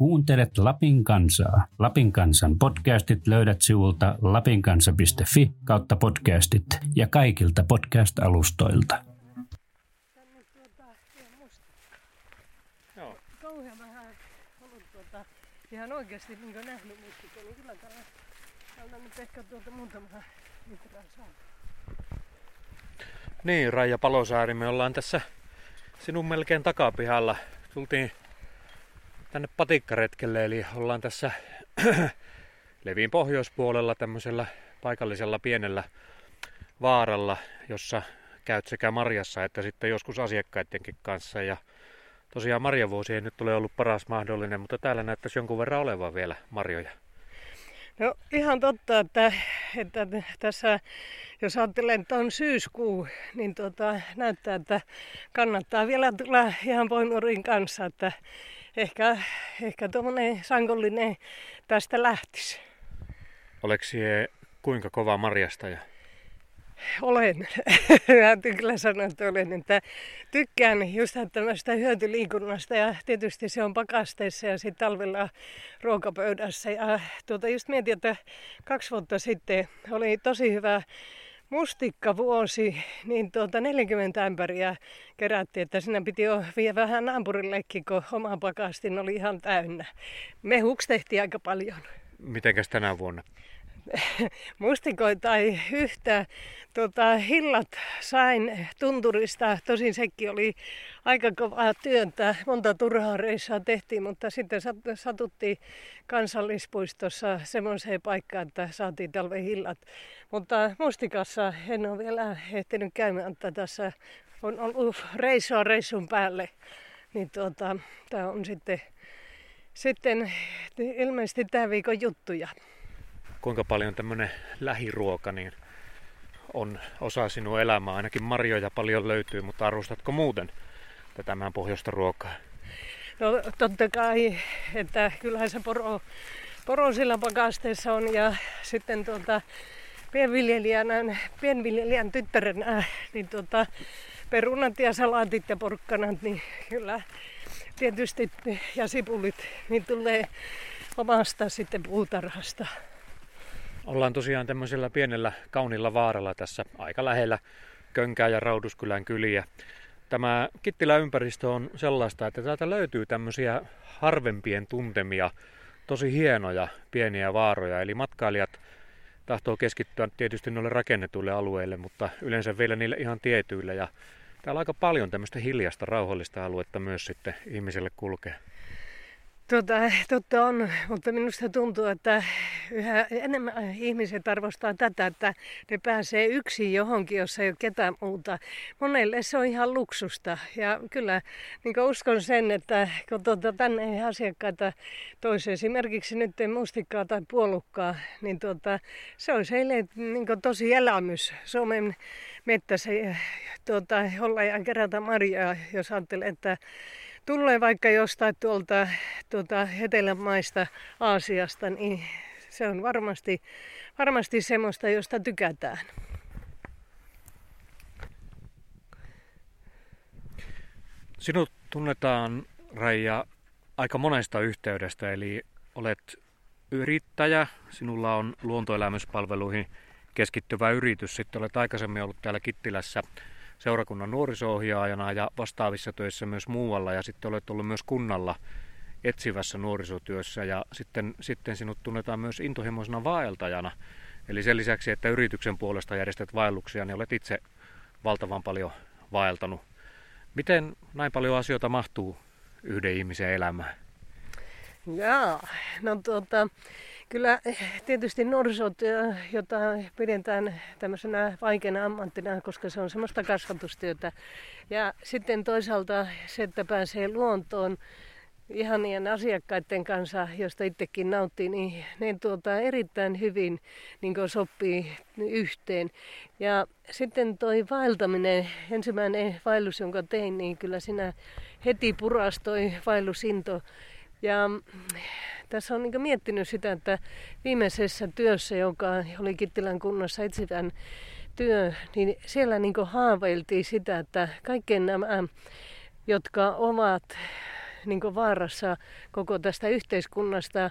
Kuuntelet Lapin kansaa. Lapin kansan podcastit löydät sivulta lapinkansa.fi kautta podcastit ja kaikilta podcast-alustoilta. Joo. kauhean vähän ollut tuota, ihan oikeasti niin nähnyt mustikolla. Kyllä täällä, täällä nyt ehkä tuolta muutama litraa saa. Niin, Raija Palosaari, me ollaan tässä sinun melkein takapihalla. Tultiin tänne patikkaretkelle, eli ollaan tässä Leviin pohjoispuolella tämmöisellä paikallisella pienellä vaaralla, jossa käyt sekä marjassa että sitten joskus asiakkaidenkin kanssa. Ja tosiaan marjavuosi ei nyt ole ollut paras mahdollinen, mutta täällä näyttäisi jonkun verran olevan vielä marjoja. No ihan totta, että, että tässä jos ajattelen, että on syyskuu, niin tuota, näyttää, että kannattaa vielä tulla ihan poimurin kanssa, että ehkä, ehkä tuommoinen sankollinen tästä lähtisi. Oleks sie kuinka kova marjastaja? Olen. Mä kyllä sanoa, että olen. Että tykkään just tämmöistä hyötyliikunnasta ja tietysti se on pakasteessa ja sitten talvella ruokapöydässä. Ja tuota just mietin, että kaksi vuotta sitten oli tosi hyvä mustikkavuosi, niin tuota 40 ämpäriä kerättiin, että sinä piti jo vie vähän naapurillekin, kun oma pakastin oli ihan täynnä. Mehuksi tehtiin aika paljon. Mitenkäs tänä vuonna? mustikoita ei yhtä. Tota, hillat sain tunturista, tosin sekin oli aika kovaa työntä. Monta turhaa reissaa tehtiin, mutta sitten satuttiin kansallispuistossa semmoiseen paikkaan, että saatiin talven hillat. Mutta mustikassa en ole vielä ehtinyt käymään, että tässä on ollut reissua reissun päälle. Niin tuota, tämä on sitten, sitten ilmeisesti tämän viikon juttuja kuinka paljon tämmöinen lähiruoka niin on osa sinun elämää. Ainakin marjoja paljon löytyy, mutta arvostatko muuten tätä meidän pohjoista ruokaa? No totta kai, että kyllähän se poro, poro sillä pakasteessa on ja sitten tuota, pienviljelijänä, pienviljelijän tyttärenä, niin tuota, perunat ja salaatit ja porkkanat, niin kyllä tietysti ja sipulit, niin tulee omasta sitten puutarhasta. Ollaan tosiaan tämmöisellä pienellä kaunilla vaaralla tässä aika lähellä Könkää ja Rauduskylän kyliä. Tämä Kittilän ympäristö on sellaista, että täältä löytyy tämmöisiä harvempien tuntemia, tosi hienoja pieniä vaaroja. Eli matkailijat tahtoo keskittyä tietysti noille rakennetuille alueille, mutta yleensä vielä niille ihan tietyille. Ja täällä aika paljon tämmöistä hiljasta, rauhallista aluetta myös sitten ihmiselle kulkee. Tuota, totta on, mutta minusta tuntuu, että yhä enemmän ihmiset arvostaa tätä, että ne pääsee yksin johonkin, jossa ei ole ketään muuta. Monelle se on ihan luksusta ja kyllä niin uskon sen, että kun tuota, tänne asiakkaita toisi esimerkiksi nyt mustikkaa tai puolukkaa, niin tuota, se olisi heille niin tosi elämys. Suomen mettässä tuota, olla ja kerätä marjaa, jos ajattelee, että tulee vaikka jostain tuolta tuota, etelämaista Aasiasta, niin se on varmasti, varmasti semmoista, josta tykätään. Sinut tunnetaan, Raija, aika monesta yhteydestä, eli olet yrittäjä, sinulla on luontoelämyspalveluihin keskittyvä yritys, sitten olet aikaisemmin ollut täällä Kittilässä seurakunnan nuoriso-ohjaajana ja vastaavissa töissä myös muualla ja sitten olet ollut myös kunnalla etsivässä nuorisotyössä ja sitten, sitten sinut tunnetaan myös intohimoisena vaeltajana. Eli sen lisäksi, että yrityksen puolesta järjestät vaelluksia, niin olet itse valtavan paljon vaeltanut. Miten näin paljon asioita mahtuu yhden ihmisen elämään? Jaa, no tuota, Kyllä tietysti nuorisotyö, jota pidetään tämmöisenä vaikeana ammattina, koska se on semmoista kasvatustyötä. Ja sitten toisaalta se, että pääsee luontoon ihanien asiakkaiden kanssa, josta itsekin nauttii, niin ne tuota erittäin hyvin niin sopii yhteen. Ja sitten toi vaeltaminen, ensimmäinen vaellus, jonka tein, niin kyllä siinä heti purastoi vaellusinto. Ja tässä on niin miettinyt sitä, että viimeisessä työssä, joka oli Kittilän kunnassa etsivän työ, niin siellä niin haaveiltiin sitä, että kaikkien nämä, jotka ovat niin vaarassa koko tästä yhteiskunnasta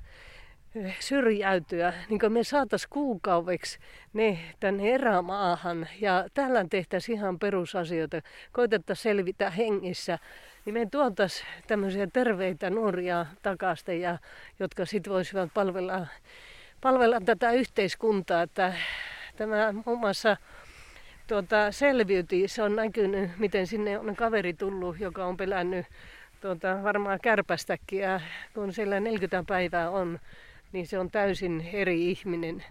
syrjäytyä, niin kuin me saataisiin kuukaudeksi ne tänne erämaahan. Ja täällä tehtäisiin ihan perusasioita, koitettaisiin selvitä hengissä, niin me tuotaisiin tämmöisiä terveitä nuoria takaisin, ja, jotka sitten voisivat palvella, palvella tätä yhteiskuntaa, että tämä muun muassa tuota, selviytyi, se on näkynyt, miten sinne on kaveri tullut, joka on pelännyt tuota, varmaan kärpästäkin. Ja kun siellä 40 päivää on, niin se on täysin eri ihminen.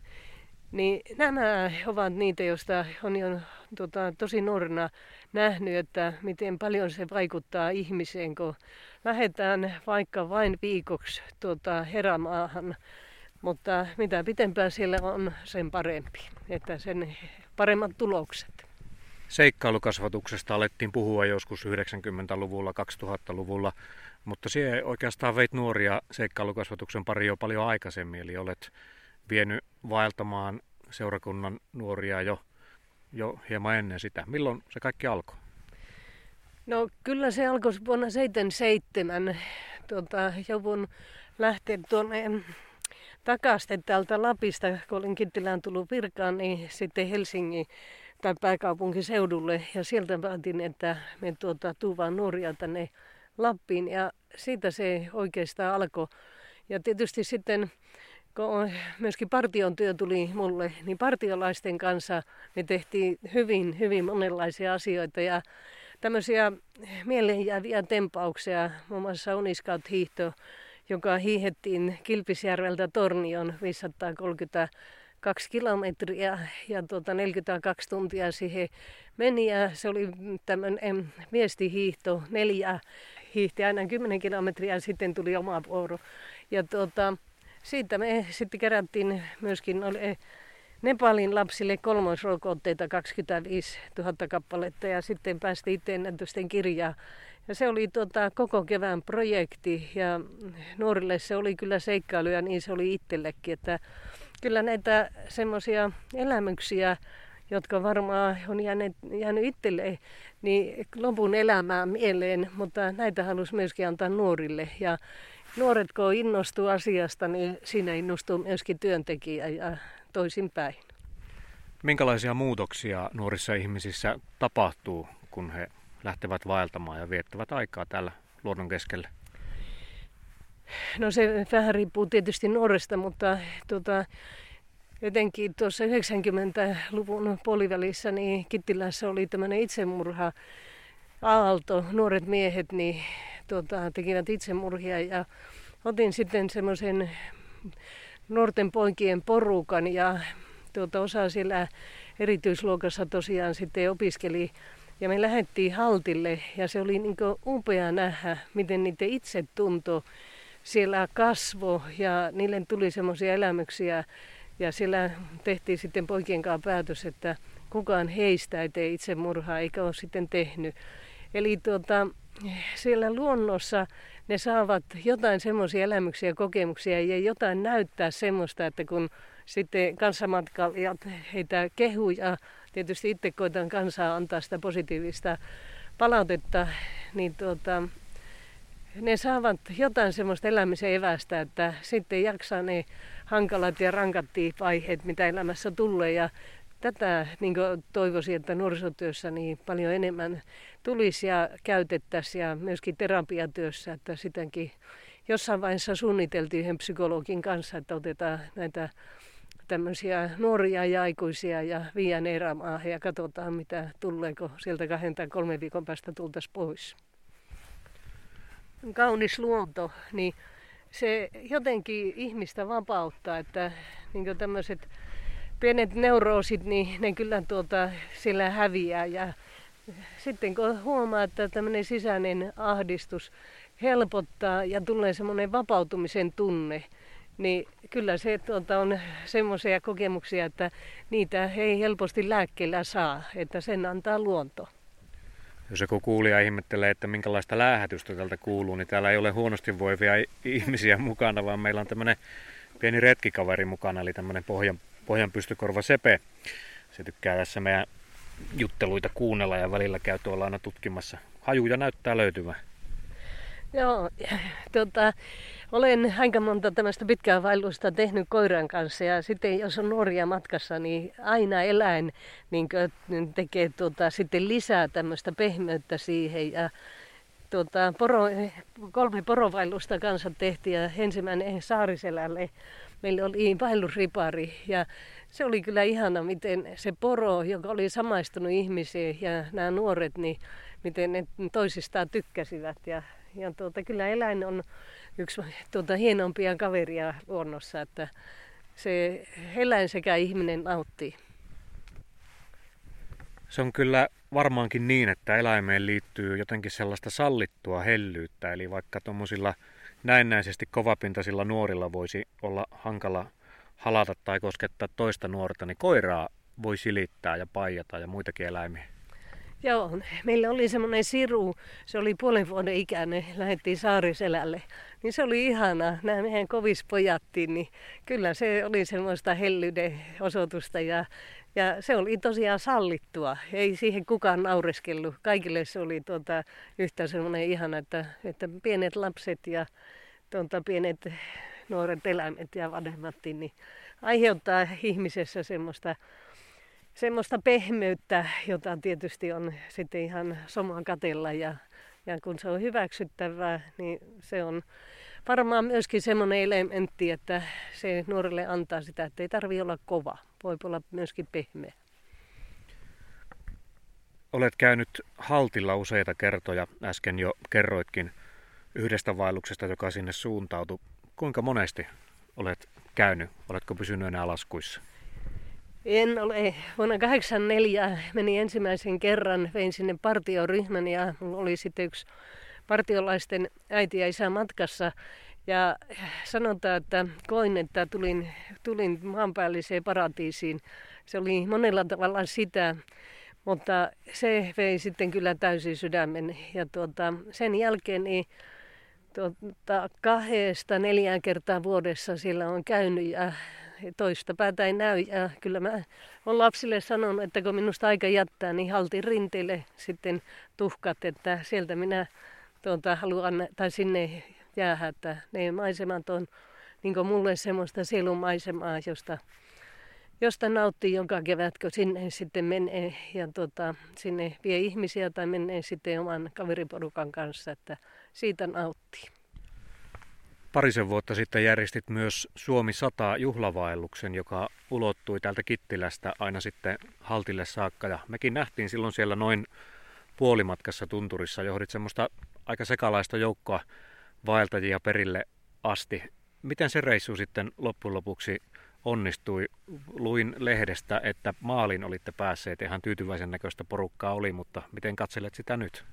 Niin nämä ovat niitä, joista on jo tota, tosi nuorena nähnyt, että miten paljon se vaikuttaa ihmiseen, kun lähdetään vaikka vain viikoksi tota, herämaahan. Mutta mitä pitempään siellä on, sen parempi, että sen paremmat tulokset. Seikkailukasvatuksesta alettiin puhua joskus 90-luvulla, 2000-luvulla. Mutta se oikeastaan veit nuoria seikkailukasvatuksen pari jo paljon aikaisemmin, eli olet vienyt vaeltamaan seurakunnan nuoria jo, jo hieman ennen sitä. Milloin se kaikki alkoi? No kyllä se alkoi vuonna 77. Tota, joudun lähteä tuonne takaisin täältä Lapista, kun olin Kittilään tullut virkaan, niin sitten Helsingin tai pääkaupunkiseudulle. Ja sieltä päätin, että me tuota, tuu vaan nuoria tänne Lappiin ja siitä se oikeastaan alkoi. Ja tietysti sitten kun myöskin partion työ tuli mulle, niin partiolaisten kanssa me tehtiin hyvin, hyvin monenlaisia asioita ja tämmöisiä mieleenjääviä tempauksia, muun muassa Uniskaut hiihto, joka hiihettiin Kilpisjärveltä Tornion 532 kilometriä ja tuota 42 tuntia siihen meni ja se oli tämmöinen viestihiihto, neljä hiihti aina 10 kilometriä ja sitten tuli oma vuoro. Ja tuota, siitä me sitten kerättiin myöskin oli Nepalin lapsille kolmoisrokotteita 25 000 kappaletta ja sitten päästiin itse ennätysten kirjaa. Ja se oli tuota, koko kevään projekti ja nuorille se oli kyllä seikkailu ja niin se oli itsellekin. Että kyllä näitä semmoisia elämyksiä, jotka varmaan on jäänyt, jäänyt itselle niin lopun elämää mieleen, mutta näitä halusi myöskin antaa nuorille. Ja nuoret kun innostuu asiasta, niin siinä innostuu myöskin työntekijä ja toisinpäin. Minkälaisia muutoksia nuorissa ihmisissä tapahtuu, kun he lähtevät vaeltamaan ja viettävät aikaa täällä luonnon keskellä? No se vähän riippuu tietysti nuoresta, mutta tuota, Jotenkin tuossa 90-luvun puolivälissä niin Kittilässä oli tämmöinen itsemurha aalto. Nuoret miehet niin, tuota, tekivät itsemurhia ja otin sitten semmoisen nuorten poikien porukan ja tuota, osa siellä erityisluokassa tosiaan sitten opiskeli ja me lähdettiin haltille ja se oli niin upea nähdä, miten niiden itse tuntui siellä kasvo ja niille tuli semmoisia elämyksiä, ja siellä tehtiin sitten poikien kanssa päätös, että kukaan heistä ei tee itsemurhaa eikä ole sitten tehnyt. Eli tuota, siellä luonnossa ne saavat jotain semmoisia elämyksiä ja kokemuksia ja jotain näyttää semmoista, että kun sitten kanssamatkailijat heitä kehuja, tietysti itse koitan kansaa antaa sitä positiivista palautetta, niin tuota, ne saavat jotain semmoista elämisen evästä, että sitten jaksaa ne hankalat ja rankat vaiheet, mitä elämässä tulee. Ja tätä niin toivoisin, että nuorisotyössä niin paljon enemmän tulisi ja käytettäisiin ja myöskin terapiatyössä, että sitäkin jossain vaiheessa suunniteltiin yhden psykologin kanssa, että otetaan näitä tämmöisiä nuoria ja aikuisia ja viiän erämaahan ja katsotaan, mitä tuleeko sieltä kahden tai kolmen viikon päästä tultaisiin pois. Kaunis luonto, niin se jotenkin ihmistä vapauttaa, että niin tämmöiset pienet neuroosit, niin ne kyllä tuota, sillä häviää. Ja sitten kun huomaa, että tämmöinen sisäinen ahdistus helpottaa ja tulee semmoinen vapautumisen tunne, niin kyllä se tuota, on semmoisia kokemuksia, että niitä ei helposti lääkkeellä saa, että sen antaa luonto. Jos joku kuulija ihmettelee, että minkälaista läähätystä tältä kuuluu, niin täällä ei ole huonosti voivia ihmisiä mukana, vaan meillä on tämmöinen pieni retkikaveri mukana, eli tämmöinen pohjan, pohjan pystykorva Sepe. Se tykkää tässä meidän jutteluita kuunnella ja välillä käy tuolla aina tutkimassa. Hajuja näyttää löytyvän. Joo, tota, olen aika monta tämmöistä pitkää vaellusta tehnyt koiran kanssa ja sitten jos on nuoria matkassa, niin aina eläin niin tekee tuota, sitten lisää tämmöistä pehmeyttä siihen ja tuota, poro, kolme porovaellusta kanssa tehtiin ja ensimmäinen Saariselälle. Meillä oli vaellusripari ja se oli kyllä ihana, miten se poro, joka oli samaistunut ihmisiin ja nämä nuoret, niin miten ne toisistaan tykkäsivät ja ja tuota, kyllä eläin on yksi tuota, hienompia kaveria luonnossa, että se eläin sekä ihminen nauttii. Se on kyllä varmaankin niin, että eläimeen liittyy jotenkin sellaista sallittua hellyyttä, eli vaikka tuommoisilla näennäisesti kovapintaisilla nuorilla voisi olla hankala halata tai koskettaa toista nuorta, niin koiraa voi silittää ja paijata ja muitakin eläimiä. Joo, meillä oli semmoinen siru, se oli puolen vuoden ikäinen, lähdettiin Saariselälle. Niin se oli ihana, nämä meidän kovis pojattiin, niin kyllä se oli semmoista hellyyden osoitusta ja, ja se oli tosiaan sallittua. Ei siihen kukaan naureskellut. Kaikille se oli tuota, yhtä semmoinen ihana, että, että pienet lapset ja tuota, pienet nuoret eläimet ja vanhemmattiin, niin aiheuttaa ihmisessä semmoista semmoista pehmeyttä, jota tietysti on sitten ihan somaan katella ja, ja kun se on hyväksyttävää, niin se on varmaan myöskin semmoinen elementti, että se nuorelle antaa sitä, että ei tarvi olla kova, voi olla myöskin pehmeä. Olet käynyt haltilla useita kertoja, äsken jo kerroitkin yhdestä vaelluksesta, joka sinne suuntautui. Kuinka monesti olet käynyt? Oletko pysynyt enää laskuissa? En ole. Vuonna 1984 meni ensimmäisen kerran, vein sinne partioryhmän ja oli sitten yksi partiolaisten äiti ja isä matkassa. Ja sanotaan, että koin, että tulin, tulin maanpäälliseen paratiisiin. Se oli monella tavalla sitä, mutta se vei sitten kyllä täysin sydämen. Ja tuota, sen jälkeen niin tuota, kahdesta neljään kertaa vuodessa sillä on käynyt ja toista päätä ei näy. Ja kyllä mä olen lapsille sanonut, että kun minusta aika jättää, niin haltin rinteille sitten tuhkat, että sieltä minä tuota, haluan, tai sinne jäädä, että ne maisemat on niin mulle semmoista sielun maisemaa, josta, josta nauttii joka kevät, kun sinne sitten menee ja tuota, sinne vie ihmisiä tai menee sitten oman kaveriporukan kanssa, että siitä nauttii. Parisen vuotta sitten järjestit myös Suomi 100 juhlavaelluksen, joka ulottui täältä Kittilästä aina sitten Haltille saakka. Ja mekin nähtiin silloin siellä noin puolimatkassa tunturissa. Johdit semmoista aika sekalaista joukkoa vaeltajia perille asti. Miten se reissu sitten loppujen lopuksi onnistui? Luin lehdestä, että maalin olitte päässeet. Ihan tyytyväisen näköistä porukkaa oli, mutta miten katselet sitä nyt?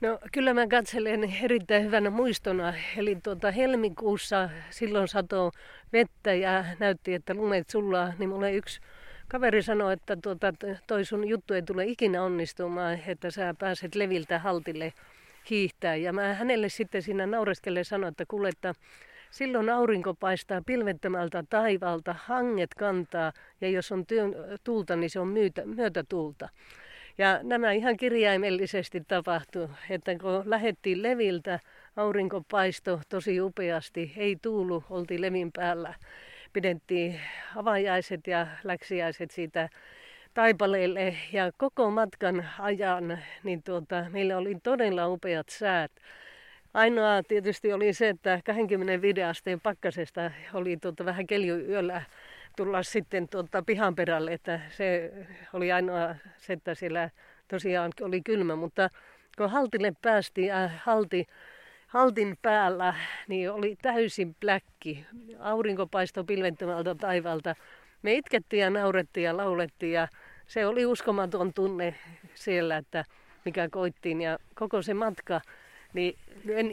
No kyllä mä katselen erittäin hyvänä muistona. Eli tuota, helmikuussa silloin satoi vettä ja näytti, että lumet sullaa, niin mulle yksi kaveri sanoi, että tuota, toi sun juttu ei tule ikinä onnistumaan, että sä pääset leviltä haltille hiihtää. Ja mä hänelle sitten siinä naureskelle sanoin, että kuule, että silloin aurinko paistaa pilvettömältä taivalta, hanget kantaa ja jos on työn, tuulta, niin se on myötä, myötätuulta. Ja nämä ihan kirjaimellisesti tapahtui, että kun lähettiin leviltä, aurinko paisto tosi upeasti, ei tuulu, oltiin levin päällä. Pidettiin avajaiset ja läksiäiset siitä taipaleelle ja koko matkan ajan niin tuota, meillä oli todella upeat säät. Ainoa tietysti oli se, että 25 asteen pakkasesta oli tuota vähän yöllä tulla sitten tuota pihan perälle, että se oli ainoa se, että siellä tosiaan oli kylmä, mutta kun haltille päästiin, äh, halti, haltin päällä, niin oli täysin pläkki. Aurinko paistoi pilventömältä taivalta. Me itkettiin ja naurettiin ja laulettiin ja se oli uskomaton tunne siellä, että mikä koittiin ja koko se matka niin en,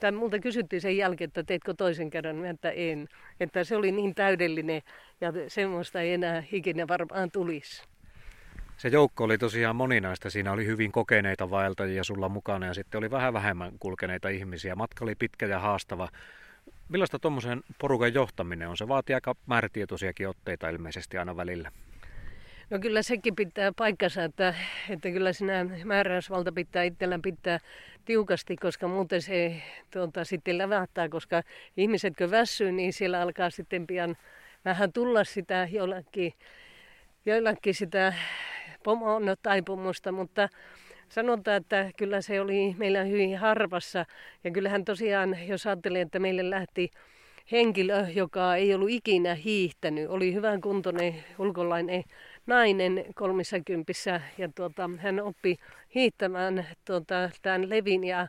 tai multa kysyttiin sen jälkeen, että teetkö toisen kerran, että en. Että se oli niin täydellinen ja semmoista ei enää ikinä varmaan tulisi. Se joukko oli tosiaan moninaista. Siinä oli hyvin kokeneita vaeltajia sulla mukana ja sitten oli vähän vähemmän kulkeneita ihmisiä. Matka oli pitkä ja haastava. Millaista tuommoisen porukan johtaminen on? Se vaatii aika määrätietoisiakin otteita ilmeisesti aina välillä. No kyllä sekin pitää paikkansa, että, että kyllä sinä määräysvalta pitää itsellään pitää tiukasti, koska muuten se tuota, sitten lävähtää, koska ihmiset kun väsyy, niin siellä alkaa sitten pian vähän tulla sitä jollakin, joillakin sitä pomon taipumusta, mutta sanotaan, että kyllä se oli meillä hyvin harvassa. Ja kyllähän tosiaan, jos ajattelee, että meille lähti henkilö, joka ei ollut ikinä hiihtänyt, oli hyvän kuntoinen ulkolainen nainen kolmissakympissä ja tuota, hän oppi hiihtämään tuota, tämän Levin ja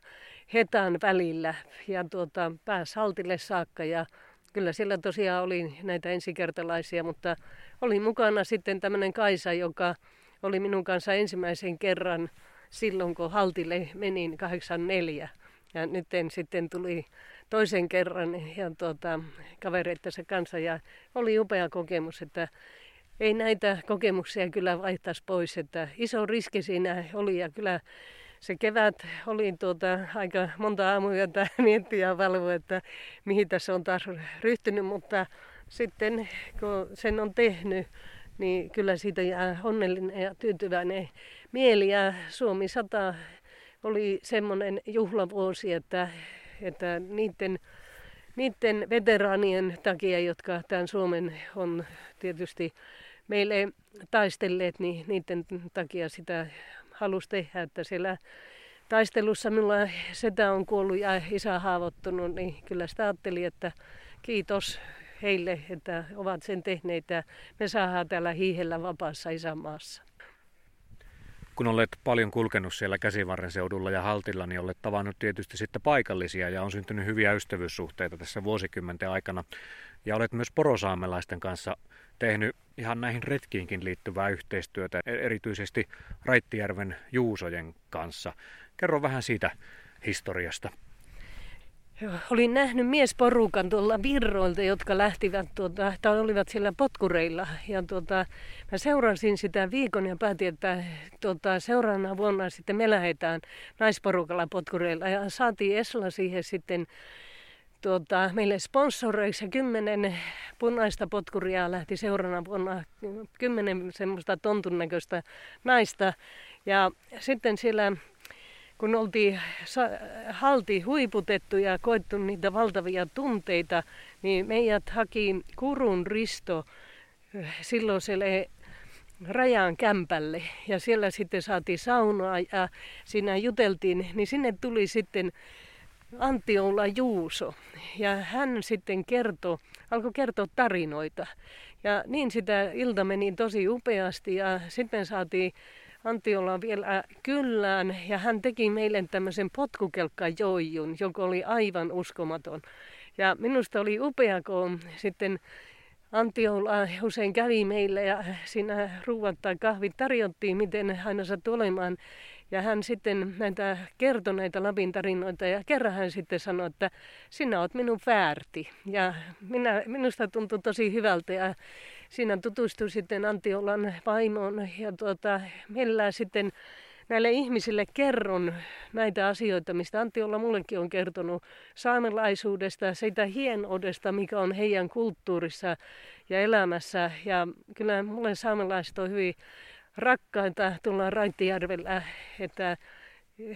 Hetan välillä ja tuota, pääsi haltille saakka ja kyllä siellä tosiaan oli näitä ensikertalaisia, mutta oli mukana sitten tämmöinen Kaisa, joka oli minun kanssa ensimmäisen kerran silloin, kun haltille menin 84. Ja nyt sitten tuli toisen kerran ja tuota, kavereittensa kanssa ja oli upea kokemus, että ei näitä kokemuksia kyllä vaihtaisi pois, että iso riski siinä oli ja kyllä se kevät oli tuota, aika monta aamuyötä miettiä ja valvoa, että mihin tässä on taas ryhtynyt, mutta sitten kun sen on tehnyt, niin kyllä siitä jää onnellinen ja tyytyväinen mieli. Ja Suomi 100 oli semmoinen juhlavuosi, että, että niiden, niiden veteraanien takia, jotka tämän Suomen on tietysti meille taistelleet, niin niiden takia sitä halusi tehdä, että siellä taistelussa minulla setä on kuollut ja isä haavoittunut, niin kyllä sitä ajattelin, että kiitos heille, että ovat sen tehneet ja me saadaan täällä hiihellä vapaassa isänmaassa. Kun olet paljon kulkenut siellä Käsivarren seudulla ja Haltilla, niin olet tavannut tietysti sitten paikallisia ja on syntynyt hyviä ystävyyssuhteita tässä vuosikymmenten aikana. Ja olet myös porosaamelaisten kanssa tehnyt ihan näihin retkiinkin liittyvää yhteistyötä, e- erityisesti Raittijärven Juusojen kanssa. Kerro vähän siitä historiasta. Olin nähnyt miesporukan tuolla virroilta, jotka lähtivät tuota, tai olivat siellä potkureilla. Ja tuota, mä seurasin sitä viikon ja päätin, että tuota, seuraavana vuonna sitten me lähdetään naisporukalla potkureilla. Ja saatiin Esla siihen sitten tuota, meille sponsoreiksi kymmenen punaista potkuria lähti seuraavana vuonna kymmenen semmoista tontun näköistä naista. Ja sitten siellä kun oltiin halti huiputettu ja koettu niitä valtavia tunteita, niin meidät haki Kurun Risto eh, silloiselle rajan kämpälle ja siellä sitten saatiin saunaa ja siinä juteltiin, niin sinne tuli sitten Antti Oula Juuso ja hän sitten kertoi, alkoi kertoa tarinoita. Ja niin sitä ilta meni tosi upeasti ja sitten saatiin Antiolla vielä kyllään ja hän teki meille tämmöisen potkukelkkajoijun, joka oli aivan uskomaton. Ja minusta oli upea, kun sitten Antiolla usein kävi meille ja siinä ruuat tai kahvit tarjottiin, miten aina sattui olemaan. Ja hän sitten näitä kertoi näitä Lapin tarinoita ja kerran hän sitten sanoi, että sinä olet minun väärti. Ja minä, minusta tuntui tosi hyvältä ja siinä tutustui sitten Antiolan vaimoon ja tuota, meillä sitten näille ihmisille kerron näitä asioita, mistä Antiolla mullekin on kertonut saamelaisuudesta, siitä hienoudesta, mikä on heidän kulttuurissa ja elämässä. Ja kyllä mulle saamelaiset on hyvin rakkaita tulla Raittijärvellä, että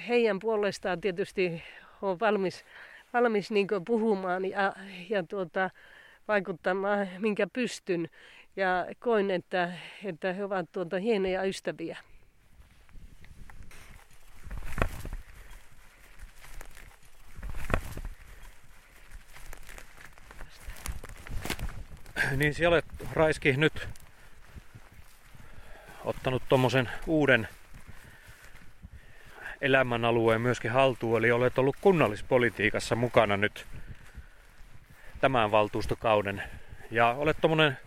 heidän puolestaan tietysti on valmis, valmis niin puhumaan ja, ja tuota, vaikuttamaan, minkä pystyn. Ja koin, että, että he ovat tuota hienoja ystäviä. Niin siellä olet Raiski nyt ottanut tuommoisen uuden elämänalueen myöskin haltuun, eli olet ollut kunnallispolitiikassa mukana nyt tämän valtuustokauden. Ja olet tuommoinen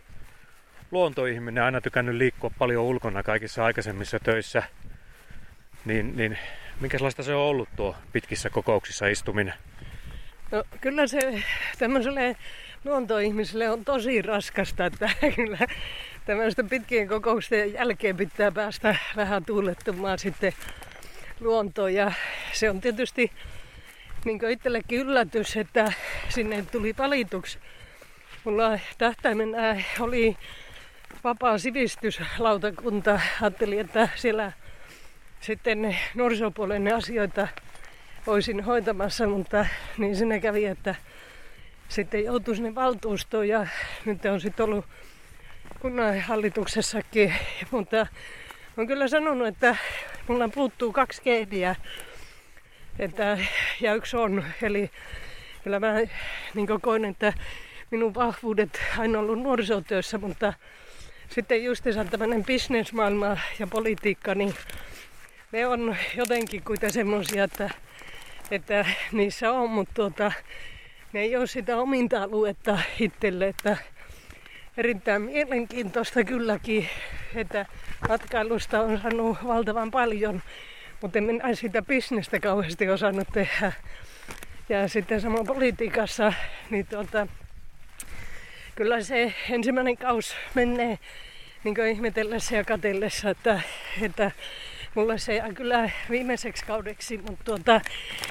luontoihminen, aina tykännyt liikkua paljon ulkona kaikissa aikaisemmissa töissä. Niin, niin minkälaista se on ollut tuo pitkissä kokouksissa istuminen? No kyllä se tämmöiselle luontoihmiselle on tosi raskasta, että kyllä tämmöisten pitkien kokousten jälkeen pitää päästä vähän tuulettumaan sitten luontoon. Ja se on tietysti niin itsellekin yllätys, että sinne tuli valituksi. Mulla tähtäimenä oli vapaa sivistyslautakunta ajatteli, että siellä sitten nuorisopuolen asioita olisin hoitamassa, mutta niin sinne kävi, että sitten joutui sinne valtuustoon ja nyt on sitten ollut kunnanhallituksessakin, mutta on kyllä sanonut, että mulla puuttuu kaksi kehdiä että, ja yksi on. Eli kyllä mä niin koin, että minun vahvuudet aina ollut nuorisotyössä, mutta sitten justiinsa tämmöinen bisnesmaailma ja politiikka, niin ne on jotenkin kuitenkin semmoisia, että, että niissä on, mutta tuota, ne ei ole sitä ominta aluetta itselle, että erittäin mielenkiintoista kylläkin, että matkailusta on saanut valtavan paljon, mutta en minä sitä bisnestä kauheasti osannut tehdä. Ja sitten sama politiikassa, niin tuota, kyllä se ensimmäinen kaus menee niin ihmetellessä ja katellessa, että, että mulla se jää kyllä viimeiseksi kaudeksi, mutta tuota,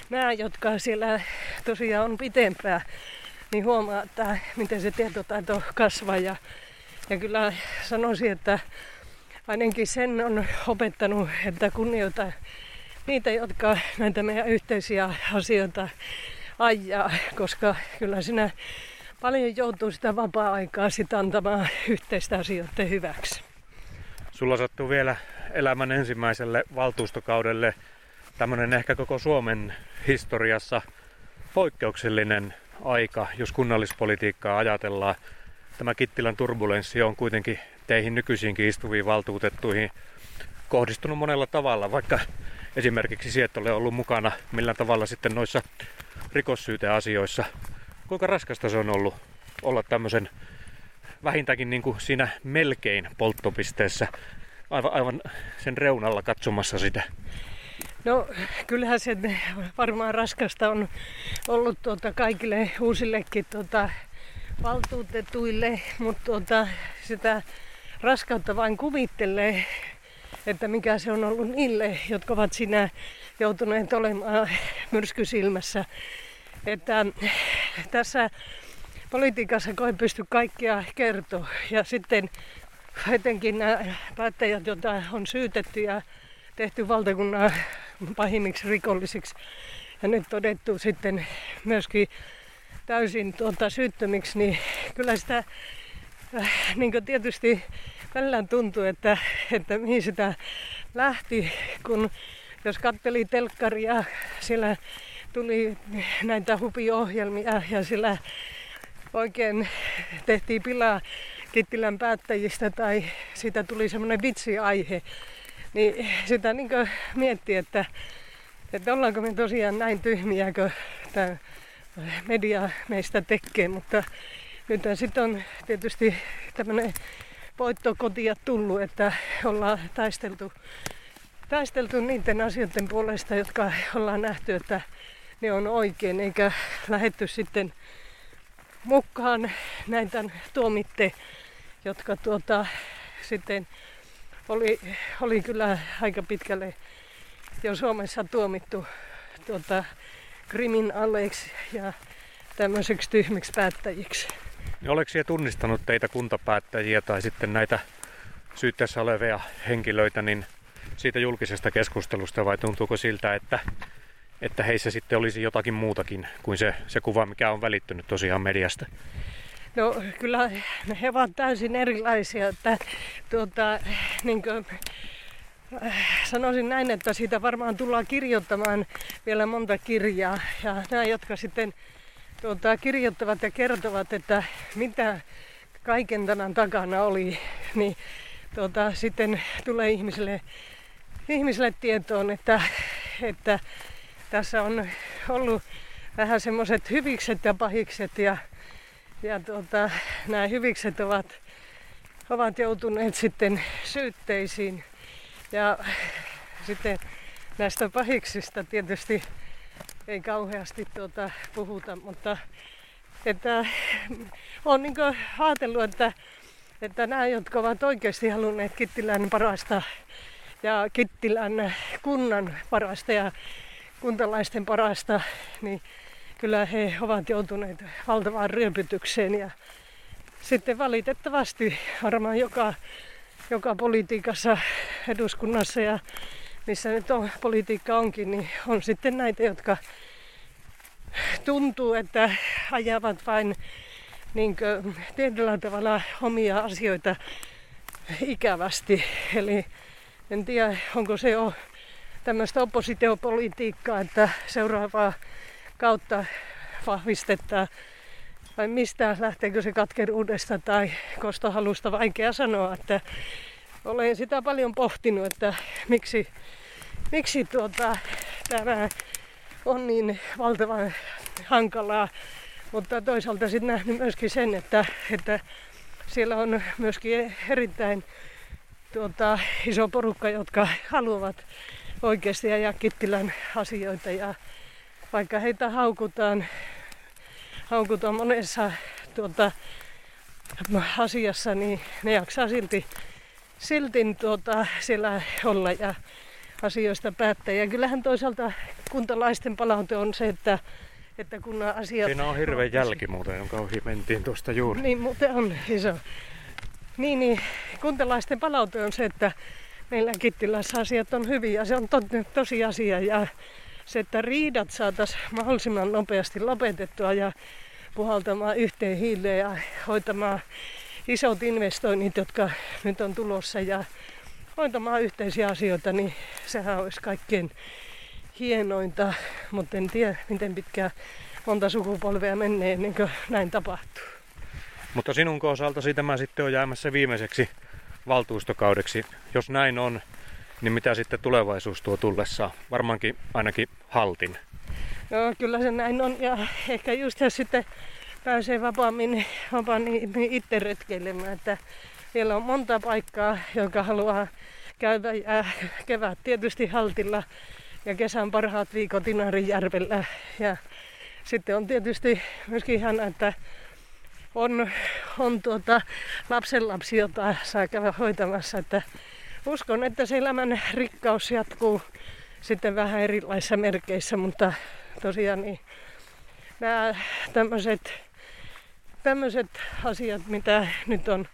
nämä, jotka siellä tosiaan on pitempää, niin huomaa, että miten se tietotaito kasvaa. Ja, ja kyllä sanoisin, että ainakin sen on opettanut, että kunnioita niitä, jotka näitä meidän yhteisiä asioita ajaa, koska kyllä sinä paljon joutuu sitä vapaa-aikaa sitä antamaan yhteistä asioiden hyväksi. Sulla sattuu vielä elämän ensimmäiselle valtuustokaudelle tämmöinen ehkä koko Suomen historiassa poikkeuksellinen aika, jos kunnallispolitiikkaa ajatellaan. Tämä Kittilän turbulenssi on kuitenkin teihin nykyisinkin istuviin valtuutettuihin kohdistunut monella tavalla, vaikka esimerkiksi sieltä ole ollut mukana millä tavalla sitten noissa rikossyyteasioissa. Kuinka raskasta se on ollut olla tämmöisen vähintäänkin niin kuin siinä melkein polttopisteessä, aivan, aivan sen reunalla katsomassa sitä? No kyllähän se varmaan raskasta on ollut tuota, kaikille uusillekin tuota, valtuutetuille, mutta tuota, sitä raskautta vain kuvittelee, että mikä se on ollut niille, jotka ovat siinä joutuneet olemaan myrskysilmässä. Että tässä politiikassa ei pysty kaikkia kertoa. Ja sitten etenkin nämä päättäjät, joita on syytetty ja tehty valtakunnan pahimmiksi rikollisiksi ja nyt todettu sitten myöskin täysin tuota, syyttömiksi, niin kyllä sitä äh, niin tietysti välillä tuntuu, että, että mihin sitä lähti, kun jos katteli telkkaria, siellä tuli näitä hupiohjelmia ja sillä oikein tehtiin pilaa Kittilän päättäjistä tai siitä tuli semmoinen vitsiaihe, niin sitä niin mietti, että, että ollaanko me tosiaan näin tyhmiä, tämä media meistä tekee, mutta nyt sitten on tietysti tämmöinen voittokotia tullut, että ollaan taisteltu, taisteltu niiden asioiden puolesta, jotka ollaan nähty, että ne on oikein, eikä lähetty sitten mukaan näitä tuomitte, jotka tuota, sitten oli, oli kyllä aika pitkälle jo Suomessa tuomittu tuota, kriminaaleiksi ja tämmöiseksi tyhmiksi päättäjiksi. Niin oletko siellä tunnistanut teitä kuntapäättäjiä tai sitten näitä syytteessä olevia henkilöitä niin siitä julkisesta keskustelusta vai tuntuuko siltä, että, että heissä sitten olisi jotakin muutakin kuin se, se kuva, mikä on välittynyt tosiaan mediasta? No kyllä he ovat täysin erilaisia, että tuota, niin kuin, äh, sanoisin näin, että siitä varmaan tullaan kirjoittamaan vielä monta kirjaa ja nämä, jotka sitten tuota, kirjoittavat ja kertovat, että mitä kaiken tämän takana oli, niin tuota, sitten tulee ihmisille, ihmisille tietoon, että, että tässä on ollut vähän semmoiset hyvikset ja pahikset ja, ja tuota, nämä hyvikset ovat, ovat joutuneet sitten syytteisiin. Ja sitten näistä pahiksista tietysti ei kauheasti tuota puhuta, mutta että olen niin ajatellut, että, että nämä, jotka ovat oikeasti halunneet Kittilän parasta ja Kittilän kunnan parasta ja kuntalaisten parasta, niin kyllä he ovat joutuneet valtavaan ryöpytykseen ja sitten valitettavasti varmaan joka, joka politiikassa, eduskunnassa ja missä nyt on, politiikka onkin, niin on sitten näitä, jotka tuntuu, että ajavat vain niin kuin, tietyllä tavalla omia asioita ikävästi. Eli en tiedä, onko se jo tämmöistä oppositiopolitiikkaa, että seuraavaa kautta vahvistetaan? Vai mistä, lähteekö se katkeruudesta tai kostohalusta, vaikea sanoa, että olen sitä paljon pohtinut, että miksi, miksi tuota, tämä on niin valtavan hankalaa, mutta toisaalta sitten nähnyt myöskin sen, että, että siellä on myöskin erittäin tuota, iso porukka, jotka haluavat oikeasti ajaa Kittilän asioita ja vaikka heitä haukutaan, haukutaan monessa tuota, asiassa, niin ne jaksaa silti, silti tuota, siellä olla ja asioista päättää. Ja kyllähän toisaalta kuntalaisten palaute on se, että, että kun asiat... Siinä on hirveä jälki muuten, jonka ohi mentiin tuosta juuri. Niin, muuten on iso. Niin, niin, kuntalaisten palaute on se, että meillä Kittilässä asiat on hyvin ja se on to, tosiasia. Ja se, että riidat saataisiin mahdollisimman nopeasti lopetettua ja puhaltamaan yhteen hiileen ja hoitamaan isot investoinnit, jotka nyt on tulossa ja hoitamaan yhteisiä asioita, niin sehän olisi kaikkein hienointa, mutta en tiedä miten pitkään monta sukupolvea menee ennen kuin näin tapahtuu. Mutta sinun osaltasi tämä sitten on jäämässä viimeiseksi valtuustokaudeksi. Jos näin on, niin mitä sitten tulevaisuus tuo tullessaan? Varmaankin ainakin haltin. No kyllä se näin on ja ehkä just jos sitten pääsee vapaammin, vapaammin itse retkeilemään, että siellä on monta paikkaa, joka haluaa käydä ja kevät tietysti haltilla ja kesän parhaat viikot Inarijärvellä. Ja sitten on tietysti myöskin ihan, että on, on tuota lapsenlapsi, jota saa käydä hoitamassa. Että uskon, että se elämän rikkaus jatkuu sitten vähän erilaisissa merkeissä, mutta tosiaan niin nämä tämmöiset tämmöiset asiat, mitä nyt on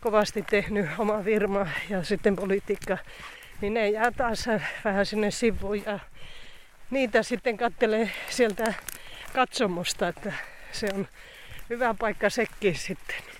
kovasti tehnyt oma firma ja sitten politiikka, niin ne jää taas vähän sinne sivuun ja niitä sitten kattelee sieltä katsomusta, että se on hyvä paikka sekin sitten.